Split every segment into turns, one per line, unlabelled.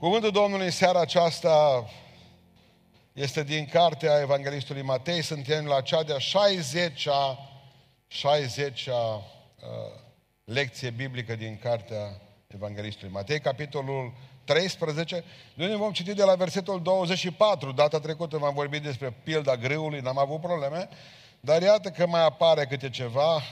Cuvântul Domnului în seara aceasta este din cartea Evanghelistului Matei. Suntem la cea de-a 60-a, 60-a uh, lecție biblică din cartea Evanghelistului Matei, capitolul 13, de unde vom citi de la versetul 24. Data trecută v-am vorbit despre pilda grâului, n-am avut probleme, dar iată că mai apare câte ceva.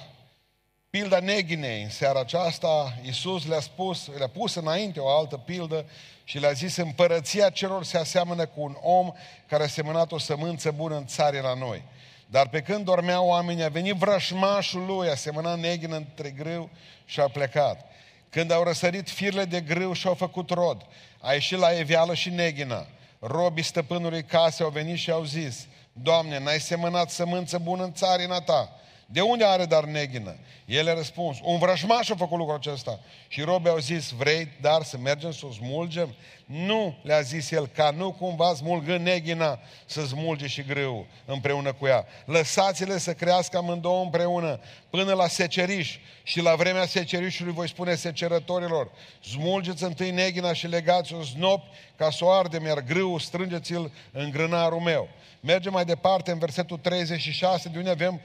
Pilda neghinei, în seara aceasta, Iisus le-a spus, le-a pus înainte o altă pildă și le-a zis, împărăția celor se aseamănă cu un om care a semănat o sămânță bună în țară la noi. Dar pe când dormeau oamenii, a venit vrășmașul lui, a semănat neghină între grâu și a plecat. Când au răsărit firele de grâu și au făcut rod, a ieșit la evială și neghină. Robii stăpânului case au venit și au zis, Doamne, n-ai semănat sămânță bună în țarina ta. De unde are dar neghină? El a răspuns, un vrăjmaș a făcut lucrul acesta. Și robii au zis, vrei dar să mergem să o smulgem? Nu, le-a zis el, ca nu cumva smulgând neghina să smulge și grâu împreună cu ea. Lăsați-le să crească amândouă împreună până la seceriș și la vremea secerișului voi spune secerătorilor, smulgeți întâi neghina și legați un snop ca să o ardem, iar grâu strângeți-l în grânarul meu. Mergem mai departe în versetul 36, de unde avem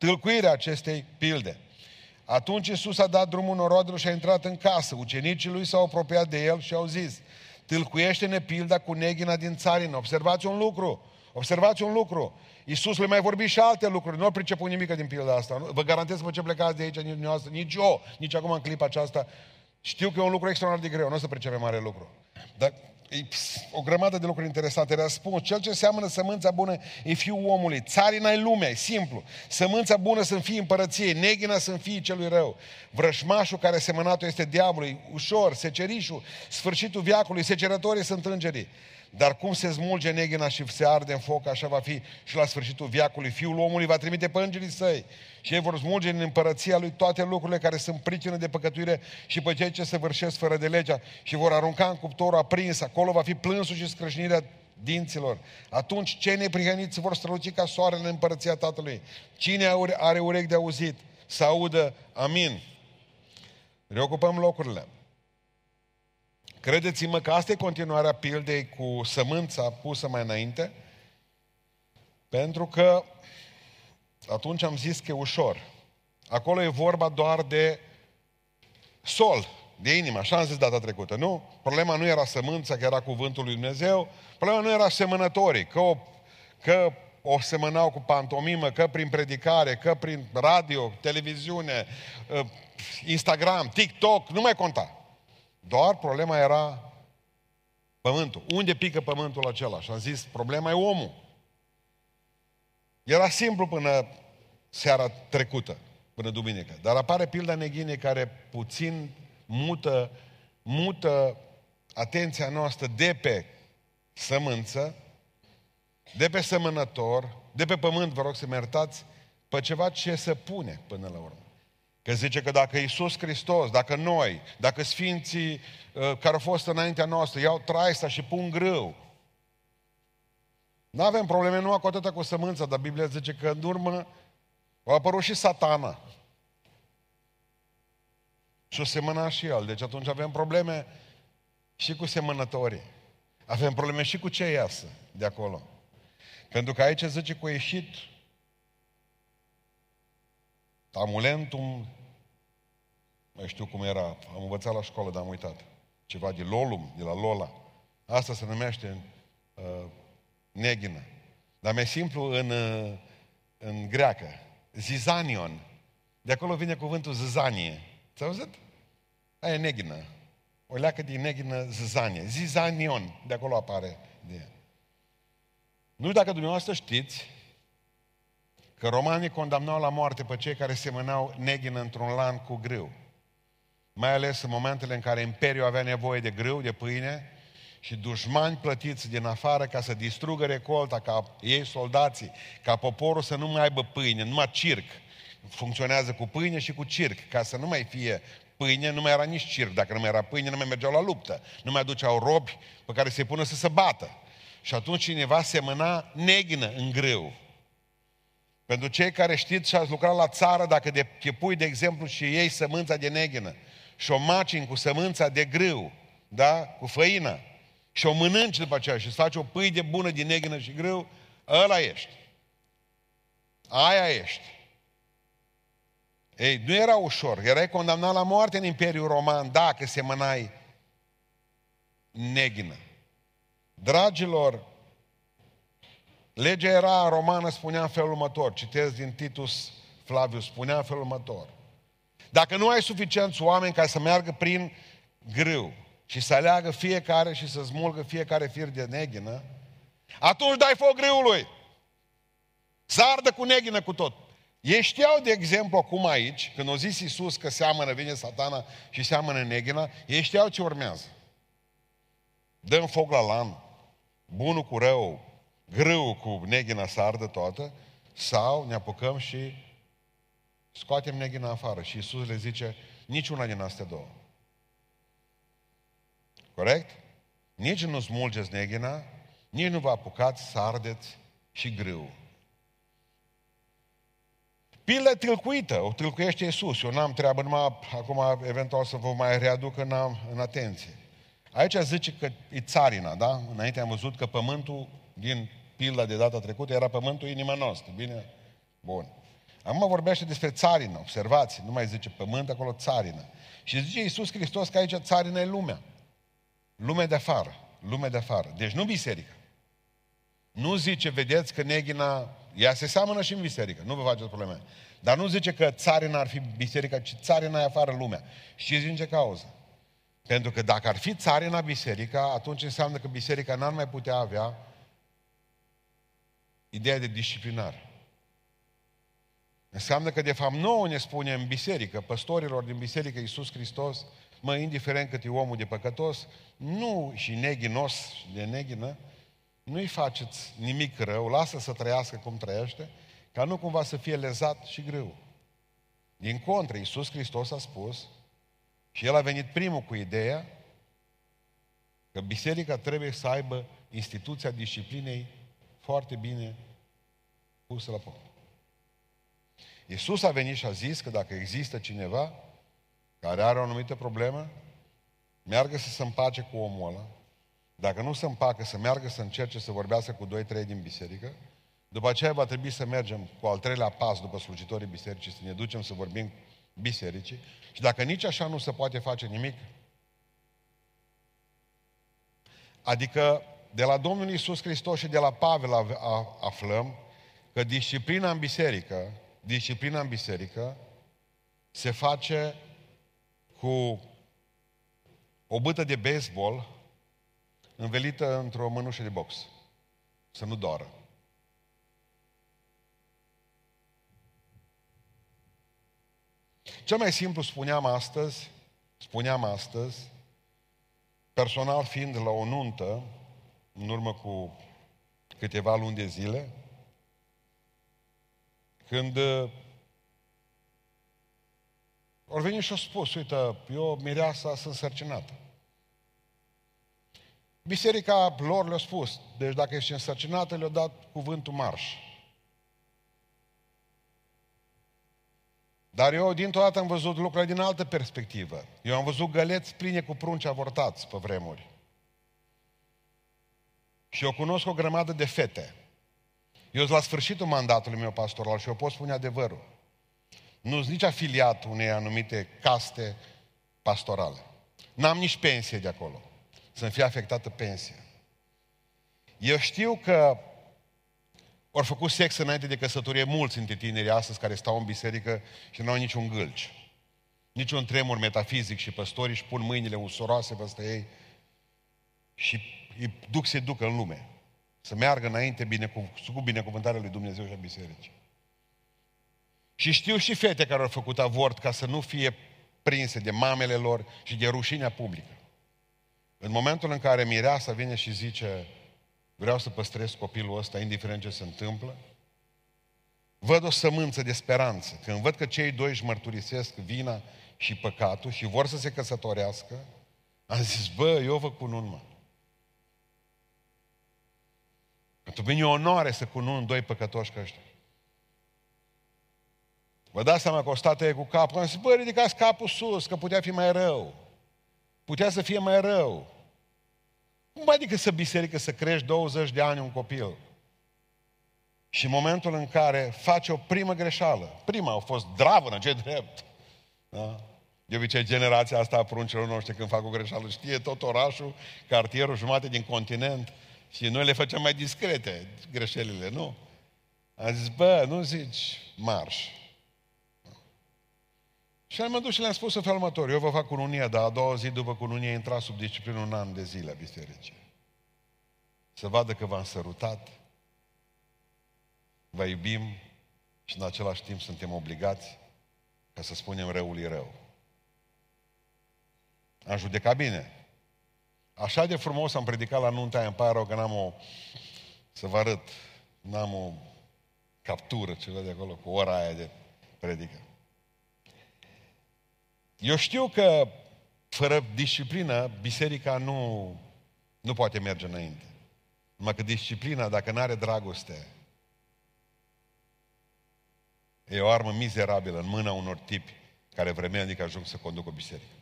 tâlcuirea acestei pilde. Atunci Iisus a dat drumul noroadelor și a intrat în casă. Ucenicii lui s-au apropiat de el și au zis, tâlcuiește-ne pilda cu neghina din țarină. Observați un lucru, observați un lucru. Iisus le mai vorbi și alte lucruri, nu priceput nimic din pilda asta. Vă garantez că ce plecați de aici, nici, nici eu, nici acum în clipa aceasta, știu că e un lucru extraordinar de greu, nu o să pricepe mare lucru. Dar e o grămadă de lucruri interesante. Răspuns, cel ce seamănă sămânța bună e fiul omului. Țarina e lumea, e simplu. Sămânța bună sunt fii împărăției, neghina sunt fii celui rău. Vrășmașul care semănatul este diavolului, ușor, secerișul, sfârșitul viacului, secerătorii sunt îngerii. Dar cum se smulge neghina și se arde în foc, așa va fi și la sfârșitul viacului. Fiul omului va trimite pe îngerii săi și ei vor smulge în împărăția lui toate lucrurile care sunt pricină de păcătuire și pe cei ce se vârșesc fără de legea și vor arunca în cuptorul aprins. Acolo va fi plânsul și scrâșnirea dinților. Atunci cei neprihăniți vor străluci ca soarele în împărăția Tatălui. Cine are urechi de auzit, să audă amin. Reocupăm locurile. Credeți-mă că asta e continuarea pildei cu sămânța pusă mai înainte, pentru că atunci am zis că e ușor. Acolo e vorba doar de sol, de inimă, așa am zis data trecută, nu? Problema nu era sămânța, că era cuvântul lui Dumnezeu, problema nu era semănătorii, că o, că o semănau cu pantomimă, că prin predicare, că prin radio, televiziune, ă, Instagram, TikTok, nu mai conta. Doar problema era pământul. Unde pică pământul acela? Și am zis, problema e omul. Era simplu până seara trecută, până duminică. Dar apare pilda neghinei care puțin mută, mută atenția noastră de pe sămânță, de pe sămânător, de pe pământ, vă rog să-mi iertați, pe ceva ce se pune până la urmă. Că zice că dacă Iisus Hristos, dacă noi, dacă Sfinții uh, care au fost înaintea noastră iau traista și pun grâu, nu avem probleme numai cu atâta cu sămânța, dar Biblia zice că în urmă a apărut și satana. Și o semăna și el. Deci atunci avem probleme și cu semănătorii. Avem probleme și cu ce iasă de acolo. Pentru că aici zice că a ieșit Amulentum, mai știu cum era, am învățat la școală, dar am uitat. Ceva de Lolum, de la Lola. Asta se numește uh, neghină. Dar mai simplu în, uh, în greacă. Zizanion. De acolo vine cuvântul zizanie. Ți-ai auzit? Aia e neghină. O leacă din neghină zizanie. Zizanion. De acolo apare de Nu știu dacă dumneavoastră știți că romanii condamnau la moarte pe cei care semănau neghină într-un lan cu grâu. Mai ales în momentele în care Imperiul avea nevoie de grâu, de pâine, și dușmani plătiți din afară ca să distrugă recolta, ca ei soldații, ca poporul să nu mai aibă pâine, numai circ. Funcționează cu pâine și cu circ, ca să nu mai fie pâine, nu mai era nici circ. Dacă nu mai era pâine, nu mai mergeau la luptă. Nu mai aduceau robi pe care să-i pună să se bată. Și atunci cineva semăna neghină în grâu. Pentru cei care știți și ați lucrat la țară, dacă de, te pui, de exemplu, și ei sămânța de neghină și o macini cu sămânța de grâu, da? cu făină, și o mănânci după aceea și îți faci o pâine bună din neghină și grâu, ăla ești. Aia ești. Ei, nu era ușor. Erai condamnat la moarte în Imperiul Roman dacă semănai neghină. Dragilor, legea era romană, spunea în felul următor, citesc din Titus Flavius, spunea în felul următor. Dacă nu ai suficienți oameni ca să meargă prin grâu și să aleagă fiecare și să smulgă fiecare fir de neghină, atunci dai foc grâului. Să ardă cu neghină cu tot. Ei știau, de exemplu, acum aici, când o zis Iisus că seamănă, vine satana și seamănă neghina, ei știau ce urmează. Dăm foc la lan, bunul cu rău, grâu cu neghina să ardă toată, sau ne apucăm și scoatem neghina afară. Și Iisus le zice, niciuna din astea două. Corect? Nici nu smulgeți neghina, nici nu vă apucați să ardeți și grâu. Pilă tâlcuită, o tâlcuiește Iisus. Eu n-am treabă, numai acum eventual să vă mai readuc în, în atenție. Aici zice că e țarina, da? Înainte am văzut că pământul din pilda de data trecută era pământul inima noastră. Bine? Bun. Acum vorbește despre țarină, observați, nu mai zice pământ, acolo țarină. Și zice Iisus Hristos că aici țarină e lumea. Lumea de afară. Lumea de afară. Deci nu biserică. Nu zice, vedeți că neghina, ea se seamănă și în biserică, nu vă faceți probleme. Dar nu zice că țarina ar fi biserica, ci țarina e afară lumea. Știți din ce cauză? Pentru că dacă ar fi țarina biserica, atunci înseamnă că biserica n-ar mai putea avea ideea de disciplinare. Înseamnă că, de fapt, nouă ne spune în biserică, păstorilor din biserică Iisus Hristos, mă, indiferent cât e omul de păcătos, nu și neghinos de neghină, nu-i faceți nimic rău, lasă să trăiască cum trăiește, ca nu cumva să fie lezat și greu. Din contră, Iisus Hristos a spus, și El a venit primul cu ideea, că biserica trebuie să aibă instituția disciplinei foarte bine pusă la punct. Iisus a venit și a zis că dacă există cineva care are o anumită problemă, meargă să se împace cu omul ăla, dacă nu se împacă, să meargă să încerce să vorbească cu doi, trei din biserică, după aceea va trebui să mergem cu al treilea pas după slujitorii bisericii, să ne ducem să vorbim bisericii. Și dacă nici așa nu se poate face nimic, adică de la Domnul Iisus Hristos și de la Pavel aflăm că disciplina în biserică, disciplina în biserică se face cu o bâtă de baseball învelită într-o mânușă de box. Să nu doară. Cel mai simplu spuneam astăzi, spuneam astăzi, personal fiind la o nuntă, în urmă cu câteva luni de zile, când uh, au venit și au spus, uite, eu, mireasa, sunt sărcinată. Biserica lor le-a spus, deci dacă ești însărcinată, le-a dat cuvântul marș. Dar eu dintr-o dată am văzut lucrurile din altă perspectivă. Eu am văzut găleți pline cu prunci avortați pe vremuri. Și eu cunosc o grămadă de fete. Eu sunt la sfârșitul mandatului meu pastoral și eu pot spune adevărul. Nu sunt nici afiliat unei anumite caste pastorale. N-am nici pensie de acolo. Să-mi fie afectată pensia. Eu știu că ori făcut sex înainte de căsătorie mulți dintre tinerii astăzi care stau în biserică și nu au niciun gâlci. Niciun tremur metafizic și păstorii își pun mâinile usuroase peste ei și îi duc să ducă în lume. Să meargă înainte bine, cu, cu binecuvântarea lui Dumnezeu și a bisericii. Și știu și fete care au făcut avort ca să nu fie prinse de mamele lor și de rușinea publică. În momentul în care mireasa vine și zice, vreau să păstrez copilul ăsta, indiferent ce se întâmplă, văd o sămânță de speranță. Când văd că cei doi își mărturisesc vina și păcatul și vor să se căsătorească, am zis, bă, eu vă cunun, mă. Pentru mine e onoare să cunun doi păcătoși ca ăștia. Vă dați seama că o stată cu capul, am zis, bă, ridicați capul sus, că putea fi mai rău. Putea să fie mai rău. Cum adică să biserică să crești 20 de ani un copil? Și în momentul în care faci o primă greșeală, prima a fost dravână, ce drept. Da? De obicei, generația asta a pruncilor noștri, când fac o greșeală, știe tot orașul, cartierul, jumate din continent, și noi le facem mai discrete, greșelile, nu? Am zis, bă, nu zici marș. Și am dus și le-am spus în felul următor. Eu vă fac cununia, dar a doua zi după cununie intra sub disciplină un an de zile a bisericii. Să vadă că v-am sărutat, vă iubim și în același timp suntem obligați ca să spunem răului rău. Am judecat bine. Așa de frumos am predicat la nunta aia, îmi pare rău că n-am o... Să vă arăt, n-am o captură, ceva de acolo, cu ora aia de predică. Eu știu că fără disciplină, biserica nu, nu poate merge înainte. Numai că disciplina, dacă nu are dragoste, e o armă mizerabilă în mâna unor tipi care vremelnic ajung să conducă o biserică.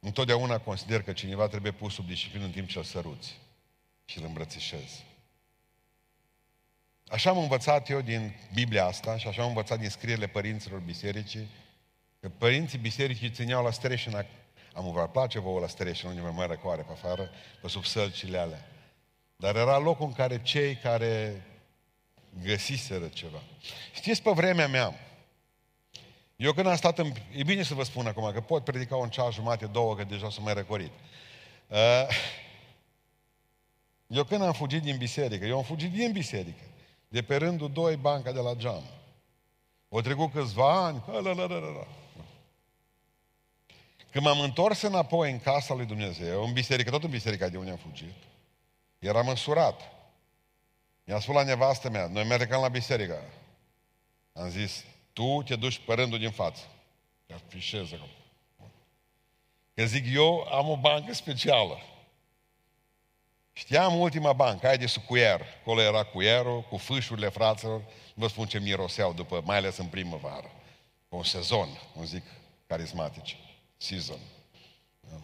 Întotdeauna consider că cineva trebuie pus sub disciplină în timp ce îl săruți și îl îmbrățișezi. Așa am învățat eu din Biblia asta și așa am învățat din scrierile părinților bisericii, că părinții bisericii țineau la streșina, am vă place vouă la streșina, unde mai răcoare pe afară, pe sub sălcile alea. Dar era locul în care cei care găsiseră ceva. Știți, pe vremea mea, eu când am stat în... E bine să vă spun acum, că pot predica un ceas jumate, două, că deja sunt mai răcorit. Uh, eu când am fugit din biserică, eu am fugit din biserică, de pe rândul doi banca de la geam. O trecut câțiva ani, când m-am întors înapoi în casa lui Dumnezeu, în biserică, tot în biserica de unde am fugit, eram însurat. Mi-a spus la nevastă mea, noi mergem la biserică. Am zis, tu te duci pe rândul din față. Te afișez acum. Că zic, eu am o bancă specială. Știam ultima bancă, aia de sucuier. Acolo era cuierul, cu fâșurile fraților. Vă spun ce miroseau după, mai ales în primăvară. Un sezon, cum zic, carismatici. Season. Da.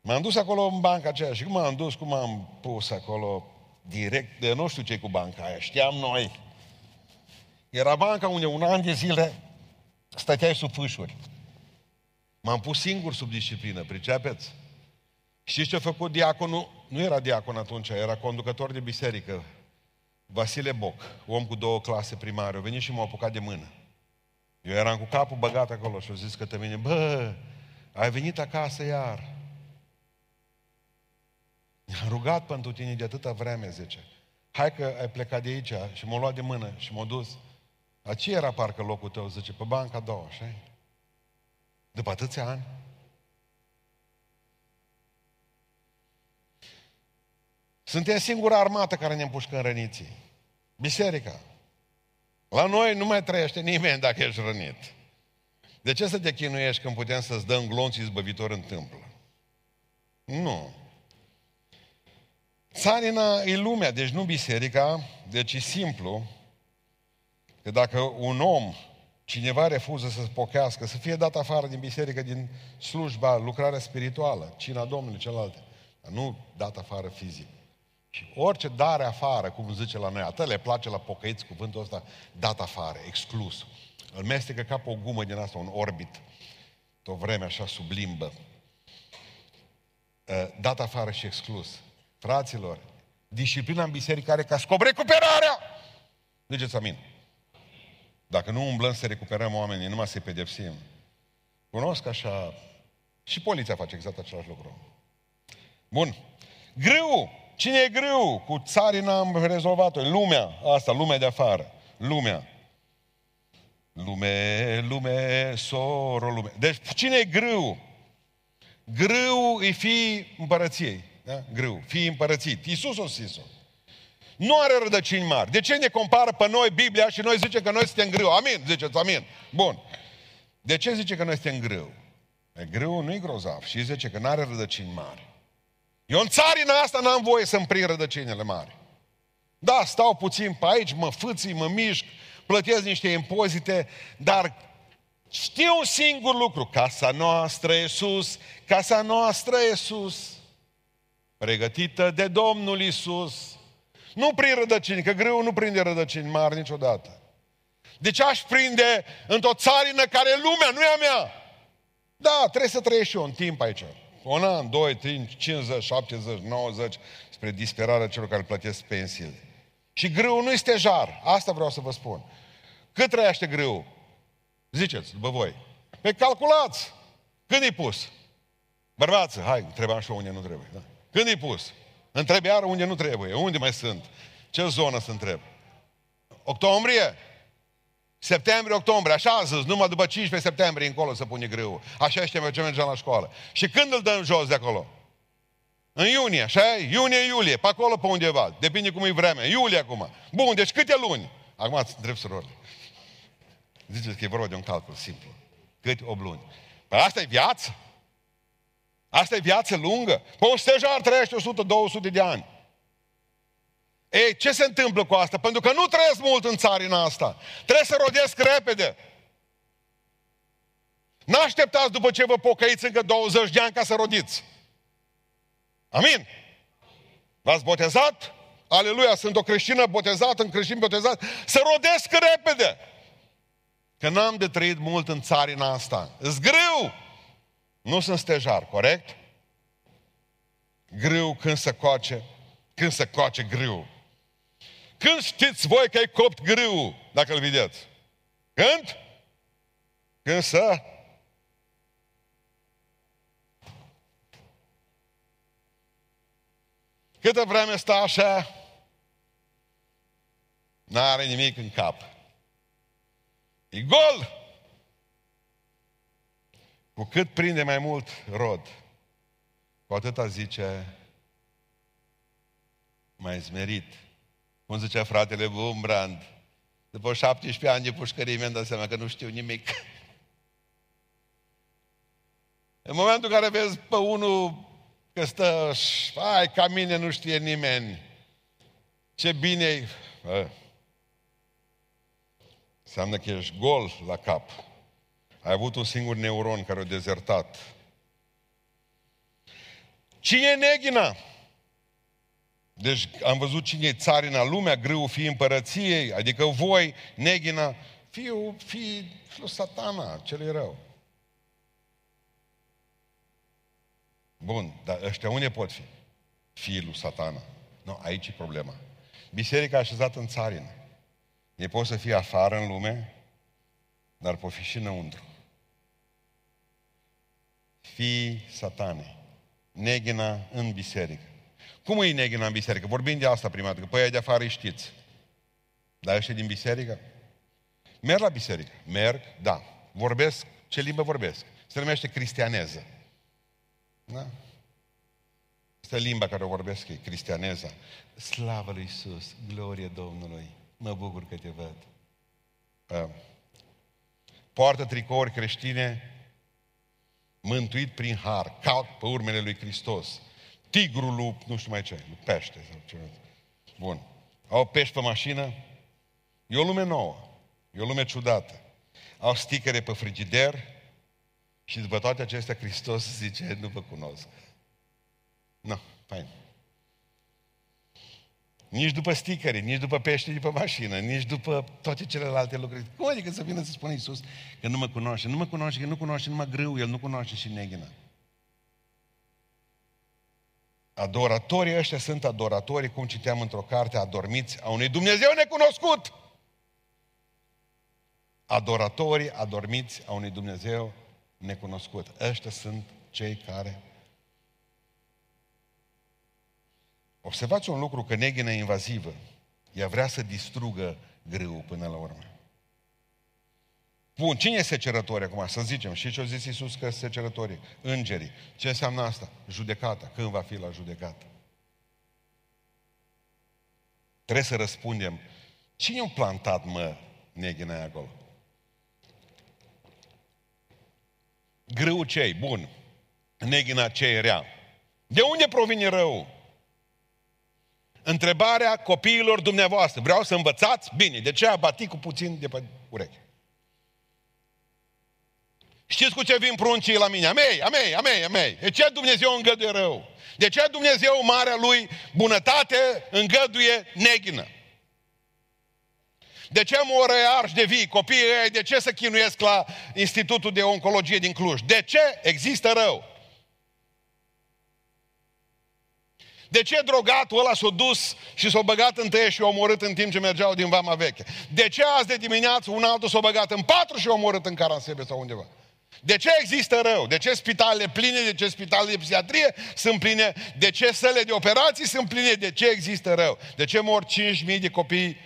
M-am dus acolo în banca aceea și cum m-am dus, cum am pus acolo direct, de nu știu ce cu banca aia, știam noi. Era banca unde un an de zile stăteai sub fâșuri. M-am pus singur sub disciplină, pricepeți? Știți ce a făcut diaconul? Nu era diacon atunci, era conducător de biserică. Vasile Boc, om cu două clase primare, a venit și m-a apucat de mână. Eu eram cu capul băgat acolo și a zis că te mine, bă, ai venit acasă iar. Mi-a rugat pentru tine de atâta vreme, zice. Hai că ai plecat de aici și m-a luat de mână și m-a dus. A ce era parcă locul tău, zice, pe banca a doua, așa După atâția ani? Suntem singura armată care ne împușcă în răniții. Biserica. La noi nu mai trăiește nimeni dacă ești rănit. De ce să te chinuiești când putem să-ți dăm glonții zbăvitor în tâmplă? Nu. Țarina e lumea, deci nu biserica, deci e simplu că dacă un om, cineva refuză să se pochească, să fie dat afară din biserică, din slujba, lucrarea spirituală, cina Domnului, celelalte, dar nu dat afară fizic. Și orice dare afară, cum zice la noi, atât le place la pocăiți cuvântul ăsta, dat afară, exclus. Îl mestecă ca pe o gumă din asta, un orbit. O vreme așa sublimbă. Ă, dat afară și exclus. Fraților, disciplina în biserică are ca scop recuperarea! Ziceți amin. Dacă nu umblăm să recuperăm oamenii, numai să-i pedepsim. Cunosc așa... Și poliția face exact același lucru. Bun. Grâu. Cine e grâu? Cu țarina am rezolvat-o. Lumea. Asta, lumea de afară. Lumea. Lume, lume, soro, lume. Deci cine e grâu? Grâu e fi împărăției. Da? Grâu. Fi împărățit. Iisus o zis nu are rădăcini mari. De ce ne compară pe noi Biblia și noi zice că noi suntem grâu? Amin, ziceți amin. Bun. De ce zice că noi suntem grâu? E grâu nu e grozav și zice că nu are rădăcini mari. Eu în țarina asta n-am voie să-mi prind rădăcinile mari. Da, stau puțin pe aici, mă fâții, mă mișc, plătesc niște impozite, dar știu un singur lucru, casa noastră e sus, casa noastră e sus, pregătită de Domnul Isus. Nu prin rădăcini, că greu nu prinde rădăcini mari niciodată. De ce aș prinde într-o țarină care e lumea, nu e a mea? Da, trebuie să trăiești și eu un timp aici. Un an, doi, trei, 50, 70, 90, spre disperarea celor care plătesc pensiile. Și grâu nu este jar. Asta vreau să vă spun. Cât trăiește grâu? Ziceți, după voi. Pe calculați. Când e pus? Bărbață, hai, întrebam și eu unde nu trebuie. Da? Când e pus? Întreb iară unde nu trebuie. Unde mai sunt? Ce zonă să întreb? Octombrie? Septembrie, octombrie, așa a zis, numai după 15 septembrie încolo să pune grâu. Așa știm ce mergem la școală. Și când îl dăm jos de acolo? În iunie, așa e? Iunie, iulie, pe acolo, pe undeva. Depinde cum e vremea. Iulie acum. Bun, deci câte luni? Acum îți întreb surorile. Ziceți că e vorba de un calcul simplu. Cât 8 luni. Păi asta e viață? Asta e viață lungă? Păi un stejar trăiește 100-200 de ani. Ei, ce se întâmplă cu asta? Pentru că nu trăiesc mult în țarina asta. Trebuie să rodesc repede. N-așteptați după ce vă pocăiți încă 20 de ani ca să rodiți. Amin. V-ați botezat? Aleluia, sunt o creștină botezată, în creștin botezat. Să rodesc repede. Că n-am de trăit mult în țarina asta. Îs greu. Nu sunt stejar, corect? Greu când să coace, când să coace greu. Când știți voi că ai copt grâu, dacă îl vedeți? Când? Când să... Câtă vreme stă așa, n-are nimic în cap. E gol! Cu cât prinde mai mult rod, cu atâta zice mai zmerit cum zicea fratele Bumbrand, după 17 ani de pușcărie mi-am dat seama că nu știu nimic. În momentul în care vezi pe unul că stă, ai, ca mine nu știe nimeni, ce bine e, înseamnă că ești gol la cap. Ai avut un singur neuron care a dezertat. Cine e neghina? Deci am văzut cine e țarina lumea, grâu fi împărăției, adică voi, neghina, fiu, fi lui satana, cel rău. Bun, dar ăștia unde pot fi? Fiii lui satana. Nu, aici e problema. Biserica așezată în țarină. E pot să fie afară în lume, dar pot fi și înăuntru. Fii satane. Neghina în biserică. Cum e neghina în biserică? Vorbim de asta prima dată, că păi de afară știți. Dar ăștia din biserică? Merg la biserică. Merg, da. Vorbesc, ce limbă vorbesc? Se numește cristianeză. Da? Este limba care o vorbesc ei, cristianeza. Slavă lui Isus, glorie Domnului. Mă bucur că te văd. Uh, poartă tricouri creștine, mântuit prin har, calc pe urmele lui Hristos tigru, lup, nu știu mai ce, pește sau ce. Bun. Au pești pe mașină. E o lume nouă. E o lume ciudată. Au sticere pe frigider și după toate acestea Hristos zice, nu vă cunosc. Nu, fain. Nici după sticări, nici după pește de pe mașină, nici după toate celelalte lucruri. Cum adică să vină să spună Iisus că nu mă cunoaște? Nu mă cunoaște, că nu cunoaște numai grâu, El nu cunoaște și neghina. Adoratorii ăștia sunt adoratorii, cum citeam într-o carte, adormiți a unui Dumnezeu necunoscut. Adoratorii adormiți a unui Dumnezeu necunoscut. Ăștia sunt cei care... Observați un lucru, că neghina invazivă, ea vrea să distrugă grâu până la urmă. Bun, cine e secerători acum? Să zicem, și ce a zis Iisus că secerătorii? Îngerii. Ce înseamnă asta? Judecata. Când va fi la judecată? Trebuie să răspundem. Cine a plantat, mă, neghina acolo? Grâu cei, bun. Neghina cei rea. De unde provine rău? Întrebarea copiilor dumneavoastră. Vreau să învățați? Bine. De ce abati cu puțin de pe ureche? Știți cu ce vin pruncii la mine? Amei, amei, amei, amei. De ce Dumnezeu îngăduie rău? De ce Dumnezeu, marea Lui bunătate, îngăduie neghină? De ce moră arși de vii copiii ăia? De ce să chinuiesc la Institutul de Oncologie din Cluj? De ce există rău? De ce drogatul ăla s-a dus și s-a băgat în tăie și a omorât în timp ce mergeau din Vama Veche? De ce azi de dimineață un altul s-a băgat în patru și a omorât în Caransebe sau undeva? De ce există rău? De ce spitalele pline? De ce spitalele de psihiatrie sunt pline? De ce săle de operații sunt pline? De ce există rău? De ce mor 5.000 de copii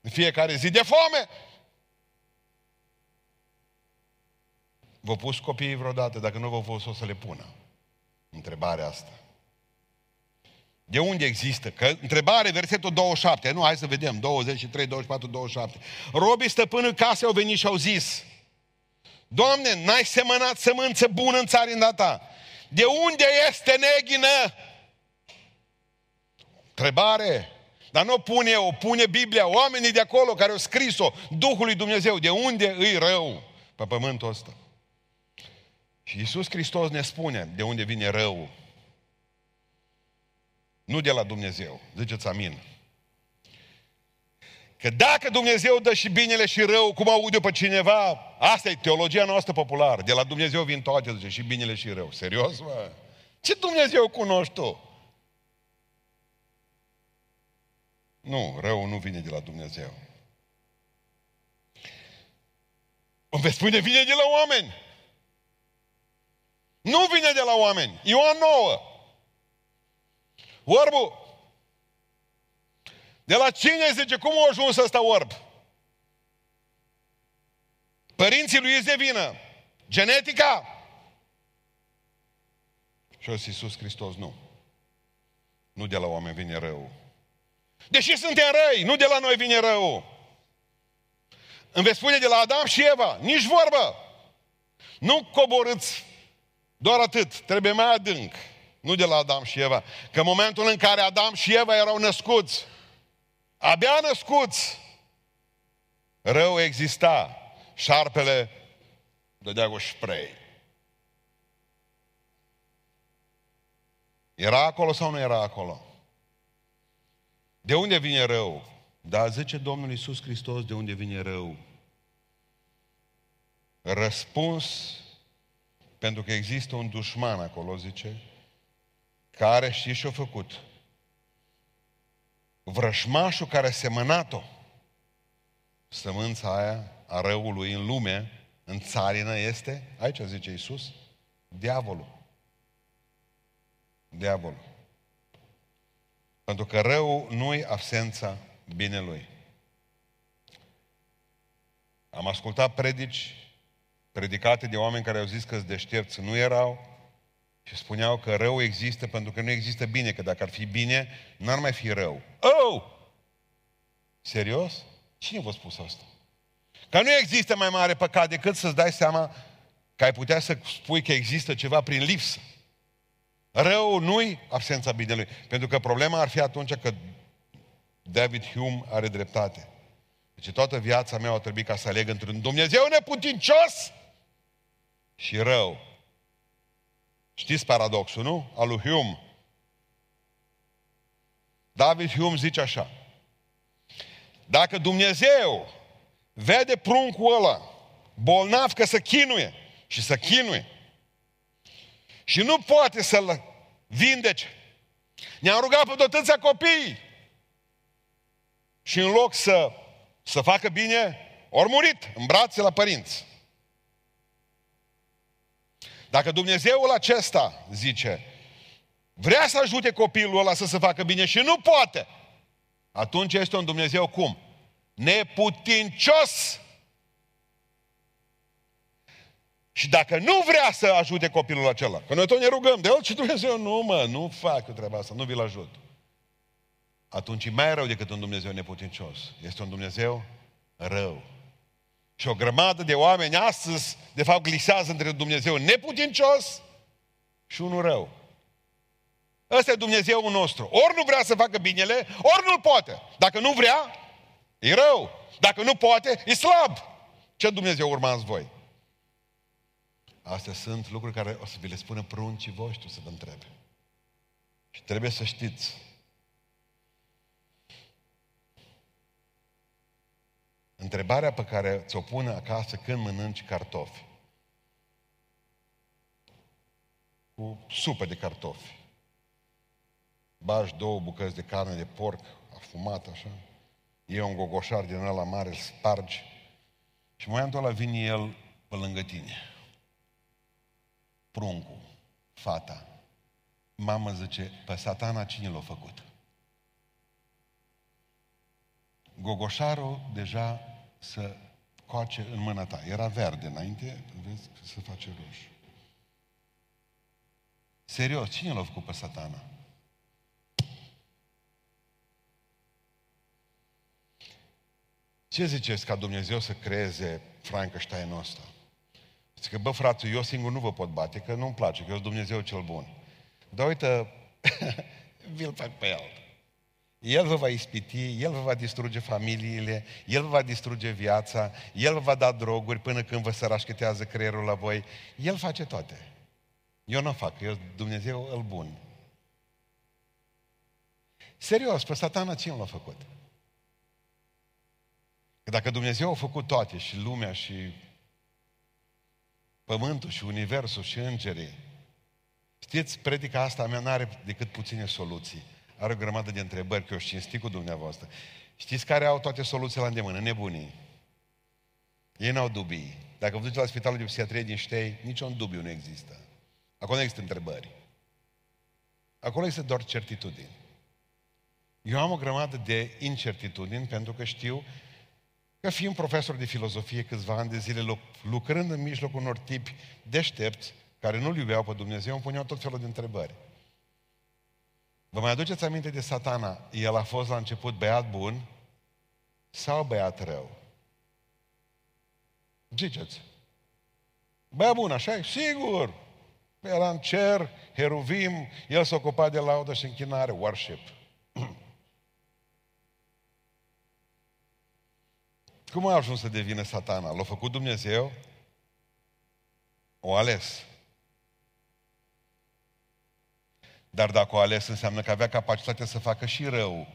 în fiecare zi de foame? Vă pus copiii vreodată, dacă nu vă fost, o să le pună. Întrebarea asta. De unde există? Că întrebare, versetul 27, nu, hai să vedem, 23, 24, 27. Robii stăpânul casei au venit și au zis, Doamne, n-ai semănat sămânță bună în țarinda ta. De unde este neghină? Întrebare. Dar nu o pune eu, o pune Biblia, oamenii de acolo care au scris-o, Duhul lui Dumnezeu. De unde îi rău pe pământul ăsta? Și Iisus Hristos ne spune de unde vine rău. Nu de la Dumnezeu. Ziceți amin. Că dacă Dumnezeu dă și binele și rău, cum aude pe cineva, asta e teologia noastră populară. De la Dumnezeu vin toate, zice, și binele și rău. Serios, mă? Ce Dumnezeu cunoști tu? Nu, rău nu vine de la Dumnezeu. Îmi veți spune, vine de la oameni. Nu vine de la oameni. Ioan 9. Orbul, de la cine zice, cum a ajuns ăsta orb? Părinții lui îți de vină. Genetica? Și o Iisus Hristos, nu. Nu de la oameni vine rău. Deși suntem răi, nu de la noi vine rău. Îmi veți spune de la Adam și Eva, nici vorbă. Nu coborâți doar atât, trebuie mai adânc. Nu de la Adam și Eva. Că în momentul în care Adam și Eva erau născuți, abia născuți, rău exista. Șarpele dădea cu spray. Era acolo sau nu era acolo? De unde vine rău? Da, zice Domnul Iisus Hristos, de unde vine rău? Răspuns, pentru că există un dușman acolo, zice, care știți ce-a făcut? Vrășmașul care a semănat-o, sămânța aia a răului în lume, în țarină este, aici zice Iisus, diavolul. Diavolul. Pentru că rău nu-i absența binelui. Am ascultat predici predicate de oameni care au zis că deștepți nu erau și spuneau că rău există pentru că nu există bine, că dacă ar fi bine, n-ar mai fi rău. Oh! Serios? Cine v-a spus asta? Că nu există mai mare păcat decât să-ți dai seama că ai putea să spui că există ceva prin lipsă. Rău nu-i absența binelui. Pentru că problema ar fi atunci că David Hume are dreptate. Deci toată viața mea a trebuit ca să aleg între un Dumnezeu neputincios și rău. Știți paradoxul, nu? Al lui Hume. David Hume zice așa. Dacă Dumnezeu vede pruncul ăla bolnav că să chinuie și să chinuie și nu poate să-l vindece. Ne-am rugat pe toți copii și în loc să, să facă bine, ori murit în brațe la părinți. Dacă Dumnezeul acesta, zice, vrea să ajute copilul ăla să se facă bine și nu poate, atunci este un Dumnezeu cum? Neputincios! Și dacă nu vrea să ajute copilul acela, că noi tot ne rugăm de el și Dumnezeu, nu mă, nu fac eu treaba asta, nu vi-l ajut. Atunci e mai rău decât un Dumnezeu neputincios. Este un Dumnezeu rău. Și o grămadă de oameni astăzi, de fapt, glisează între Dumnezeu neputincios și unul rău. Ăsta e Dumnezeul nostru. Ori nu vrea să facă binele, ori nu-l poate. Dacă nu vrea, e rău. Dacă nu poate, e slab. Ce Dumnezeu urmați voi? Astea sunt lucruri care o să vi le spună pruncii voștri, o să vă întrebe. Și trebuie să știți. Întrebarea pe care ți-o pune acasă când mănânci cartofi. Cu supă de cartofi. Bași două bucăți de carne de porc afumat așa. E un gogoșar din ăla mare, îl spargi. Și în momentul ăla vine el pe lângă tine. Pruncul, fata. Mama zice, pe satana cine l-a făcut? Gogoșarul deja să coace în mâna ta. Era verde înainte, vezi că se face roșu. Serios, cine l-a făcut pe satana? Ce ziceți ca Dumnezeu să creeze Frankenstein-ul ăsta? Zice că, bă, frate, eu singur nu vă pot bate, că nu-mi place, că eu sunt Dumnezeu cel bun. Dar uite, vi-l fac pe el. El vă va ispiti, El vă va distruge familiile, El vă va distruge viața, El vă va da droguri până când vă sărașchetează creierul la voi. El face toate. Eu nu o fac, eu Dumnezeu îl bun. Serios, pe satana cine l-a făcut? Că dacă Dumnezeu a făcut toate, și lumea, și pământul, și universul, și îngerii, știți, predica asta a mea nu are decât puține soluții. Are o grămadă de întrebări, că eu cinstit cu dumneavoastră. Știți care au toate soluțiile la îndemână? Nebunii. Ei n-au dubii. Dacă vă duceți la spitalul de psihiatrie din Ștei, niciun dubiu nu există. Acolo nu există întrebări. Acolo există doar certitudini. Eu am o grămadă de incertitudini pentru că știu că fiind profesor de filozofie câțiva ani de zile, lucrând în mijlocul unor tipi deștepți, care nu-L iubeau pe Dumnezeu, îmi puneau tot felul de întrebări. Vă mai aduceți aminte de satana? El a fost la început băiat bun sau băiat rău? Ziceți. Băiat bun, așa Sigur! Era în cer, heruvim, el s-a ocupat de laudă și închinare, worship. Cum a ajuns să devină satana? L-a făcut Dumnezeu? O ales. Dar dacă o ales, înseamnă că avea capacitatea să facă și rău.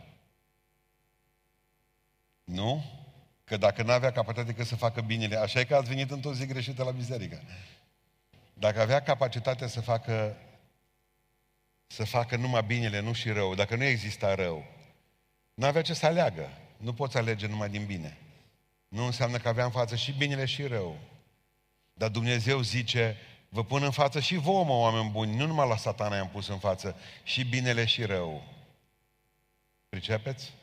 Nu? Că dacă nu avea capacitatea că să facă binele, așa e că ați venit într-o zi greșită la biserică. Dacă avea capacitatea să facă să facă numai binele, nu și rău, dacă nu exista rău, nu avea ce să aleagă. Nu poți alege numai din bine. Nu înseamnă că avea în față și binele și rău. Dar Dumnezeu zice, Vă pun în față și vouă, mă, oameni buni, nu numai la satana i-am pus în față, și binele și rău. Pricepeți?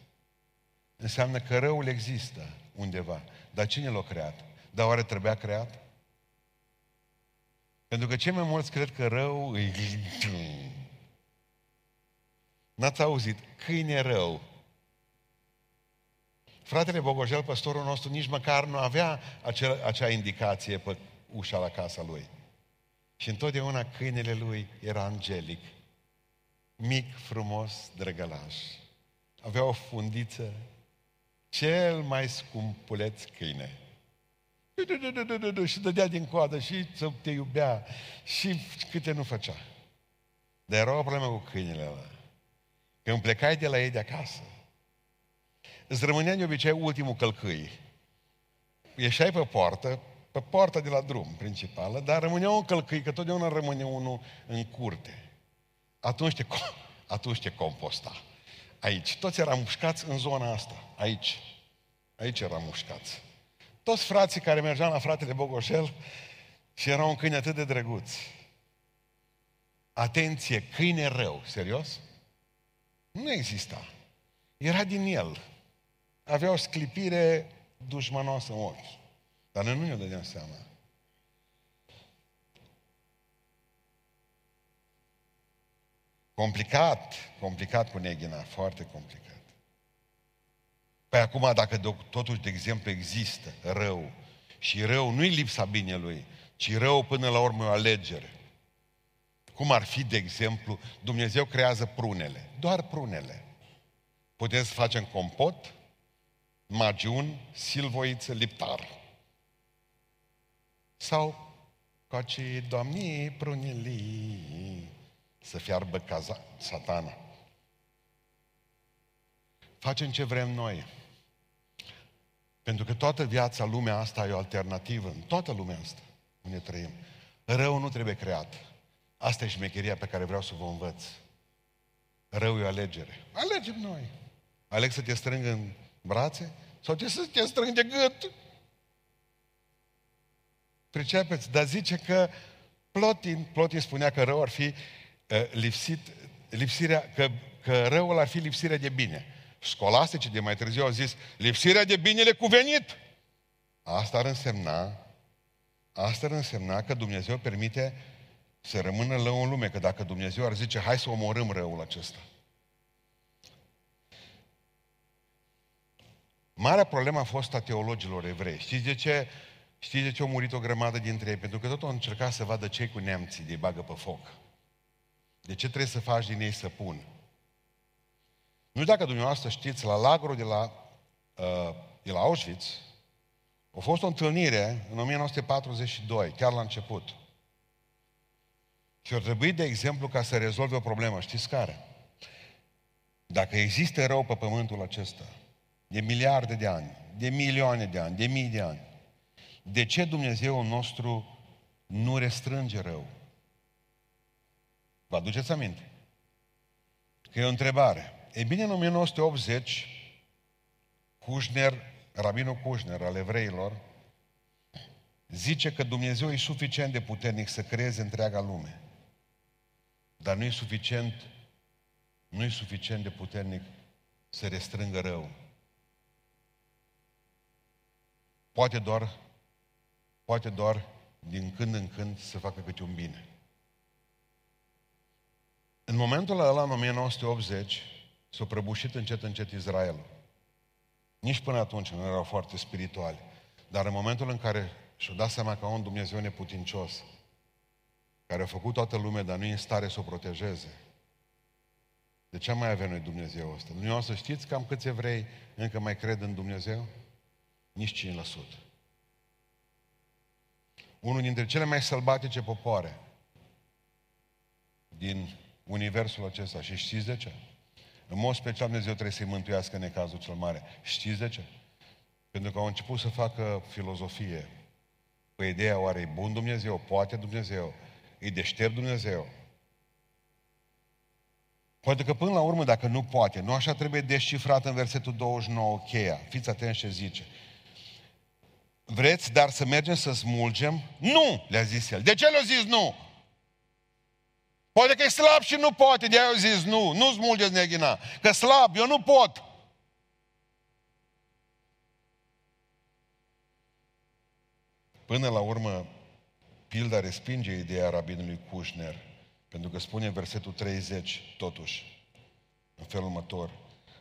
Înseamnă că răul există undeva. Dar cine l-a creat? Dar oare trebuia creat? Pentru că cei mai mulți cred că rău îi... N-ați auzit? Câine rău. Fratele Bogojel, păstorul nostru, nici măcar nu avea acea, acea indicație pe ușa la casa lui. Și întotdeauna câinele lui era angelic. Mic, frumos, drăgălaș. Avea o fundiță, cel mai scumpuleț câine. Și dădea din coadă și să te iubea și câte nu făcea. Dar era o problemă cu câinele ăla. Când plecai de la ei de acasă, îți rămânea de obicei ultimul călcâi. Ieșai pe poartă, pe poarta de la drum principală, dar rămânea un călcâi, că totdeauna rămâne unul în curte. Atunci te, atunci te composta. Aici. Toți eram mușcați în zona asta. Aici. Aici eram mușcați. Toți frații care mergeau la fratele Bogoșel și era un câine atât de drăguț. Atenție, câine rău. Serios? Nu exista. Era din el. Avea o sclipire dușmanoasă în ochi. Dar noi nu ne dădeam seama. Complicat, complicat cu Neghina, foarte complicat. Păi acum, dacă totuși, de exemplu, există rău, și rău nu-i lipsa binelui, ci rău până la urmă o alegere. Cum ar fi, de exemplu, Dumnezeu creează prunele, doar prunele. Putem să facem compot, magiun, silvoiță, liptar. Sau Coci, doamnii prunelii, să fiarbă caza, satana. Facem ce vrem noi. Pentru că toată viața, lumea asta e o alternativă. În toată lumea asta unde trăim. Rău nu trebuie creat. Asta e șmecheria pe care vreau să vă învăț. Rău e o alegere. Alegem noi. Aleg să te strâng în brațe sau te să te strâng de gât. Pricepeți? Dar zice că Plotin, Plotin spunea că rău ar fi uh, lipsit, lipsirea, că, că răul ar fi lipsirea de bine. Scolastice de mai târziu au zis lipsirea de binele cuvenit. Asta ar însemna Asta ar însemna că Dumnezeu permite să rămână rău în lume, că dacă Dumnezeu ar zice, hai să omorâm răul acesta. Marea problemă a fost a teologilor evrei. Știți de ce? Știți de ce au murit o grămadă dintre ei? Pentru că tot au încercat să vadă ce cu neamții de bagă pe foc. De ce trebuie să faci din ei să pun? Nu știu dacă dumneavoastră știți, la lagărul de la, uh, de la Auschwitz, a fost o întâlnire în 1942, chiar la început. Și ar trebui, de exemplu, ca să rezolve o problemă, știți care? Dacă există rău pe pământul acesta, de miliarde de ani, de milioane de ani, de mii de ani, de ce Dumnezeu nostru nu restrânge rău? Vă aduceți aminte? Că e o întrebare. E bine, în 1980, Kushner rabinul Kushner al evreilor, zice că Dumnezeu e suficient de puternic să creeze întreaga lume. Dar nu e suficient, nu e suficient de puternic să restrângă rău. Poate doar, poate doar din când în când să facă câte un bine. În momentul ăla, în 1980, s-a prăbușit încet încet Israelul. Nici până atunci nu erau foarte spirituali. Dar în momentul în care și-au dat seama că un Dumnezeu neputincios, care a făcut toată lumea, dar nu e în stare să o protejeze, de ce mai avem noi Dumnezeu ăsta? Dumneavoastră știți cam câți evrei încă mai cred în Dumnezeu? Nici 5%. Unul dintre cele mai sălbatice popoare din universul acesta. Și știți de ce? În mod special Dumnezeu trebuie să-i mântuiască în necazul cel mare. Știți de ce? Pentru că au început să facă filozofie. Cu ideea, oare e bun Dumnezeu? Poate Dumnezeu? E deștept Dumnezeu? Poate că până la urmă, dacă nu poate, nu așa trebuie descifrat în versetul 29 cheia. Fiți atenți ce zice. Vreți, dar să mergem să smulgem? Nu, le-a zis el. De ce le-a zis nu? Poate că e slab și nu poate, de-aia au zis nu, nu smulgeți neghina, că slab, eu nu pot. Până la urmă, pilda respinge ideea rabinului Kushner, pentru că spune în versetul 30, totuși, în felul următor,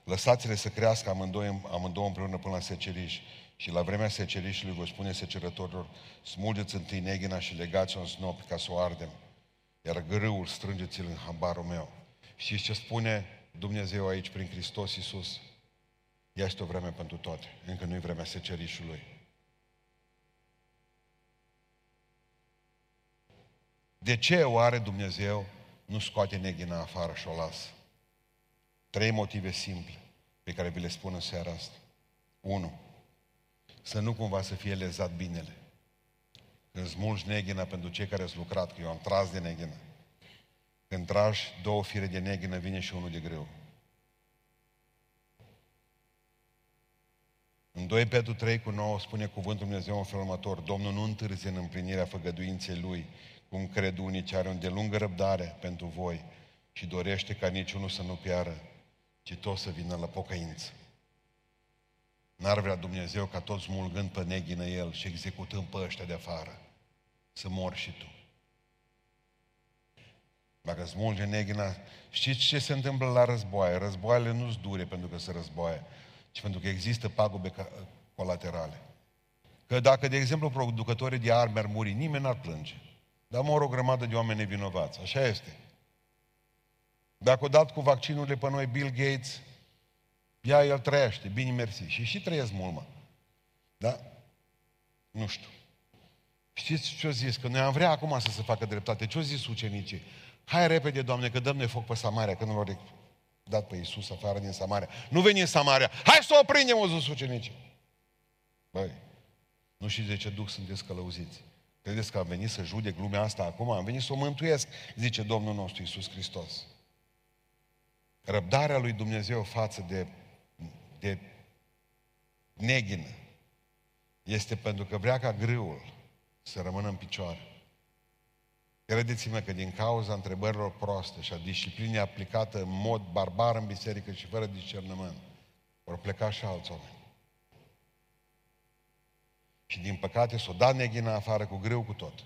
lăsați-le să crească amândoi, amândouă împreună până la seceriș și la vremea secerișului vă spune secerătorilor, smulgeți întâi neghina și legați-o în snop ca să o ardem iar grâul strângeți-l în hambarul meu. Și ce spune Dumnezeu aici prin Hristos Iisus? Este o vreme pentru toate. Încă nu e vremea secerișului. De ce oare Dumnezeu nu scoate neghina afară și o lasă? Trei motive simple pe care vi le spun în seara asta. Unu, să nu cumva să fie lezat binele. Când smulgi neghina pentru cei care au lucrat, că eu am tras de neghină. Când tragi două fire de neghină, vine și unul de greu. În 2 Petru 3 cu 9 spune cuvântul Dumnezeu în felul următor, Domnul nu întârzie în împlinirea făgăduinței Lui, cum cred unii ce are un de lungă răbdare pentru voi și dorește ca niciunul să nu piară, ci tot să vină la pocăință. N-ar vrea Dumnezeu ca toți mulgând pe neghină El și executând pe ăștia de afară să mor și tu. Dacă smulge neghina, știți ce se întâmplă la războaie? Războaiele nu-s dure pentru că se războaie, ci pentru că există pagube colaterale. Că dacă, de exemplu, producătorii de arme ar muri, nimeni n-ar plânge. Dar mor o grămadă de oameni nevinovați. Așa este. Dacă o dat cu vaccinurile pe noi Bill Gates, ea el trăiește, bine mersi. Și și trăiesc mult, mă. Da? Nu știu. Știți ce-o zis? Că noi am vrea acum să se facă dreptate. Ce-o zis ucenicii? Hai repede, Doamne, că dăm noi foc pe Samaria, că nu l-au dat pe Iisus afară din Samaria. Nu veni în Samaria. Hai să o prindem, o zis ucenicii. Băi, nu știți de ce duc sunteți călăuziți. Credeți că am venit să judec lumea asta acum? Am venit să o mântuiesc, zice Domnul nostru Iisus Hristos. Răbdarea lui Dumnezeu față de, de neghină este pentru că vrea ca grâul să rămână în picioare. Credeți-mă că din cauza întrebărilor proaste și a disciplinei aplicată în mod barbar în biserică și fără discernământ, vor pleca și alți oameni. Și din păcate s-o dat neghina afară cu greu cu tot.